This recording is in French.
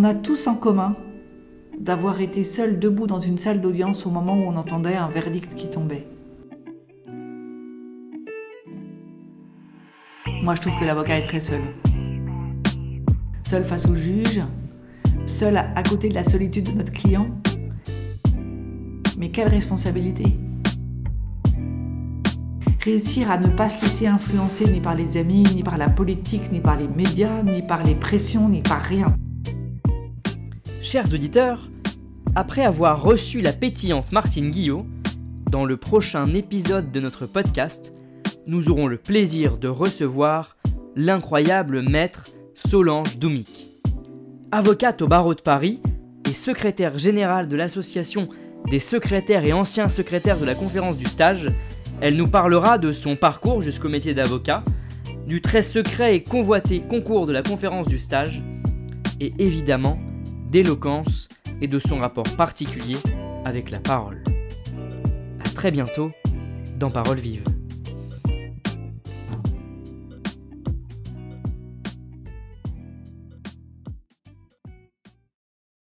on a tous en commun d'avoir été seul debout dans une salle d'audience au moment où on entendait un verdict qui tombait. Moi, je trouve que l'avocat est très seul. Seul face au juge, seul à côté de la solitude de notre client. Mais quelle responsabilité Réussir à ne pas se laisser influencer ni par les amis, ni par la politique, ni par les médias, ni par les pressions, ni par rien. Chers auditeurs, après avoir reçu la pétillante Martine Guillot, dans le prochain épisode de notre podcast, nous aurons le plaisir de recevoir l'incroyable maître Solange Doumic. Avocate au barreau de Paris et secrétaire générale de l'association des secrétaires et anciens secrétaires de la conférence du stage, elle nous parlera de son parcours jusqu'au métier d'avocat, du très secret et convoité concours de la conférence du stage, et évidemment d'éloquence et de son rapport particulier avec la parole. A très bientôt dans Parole vive.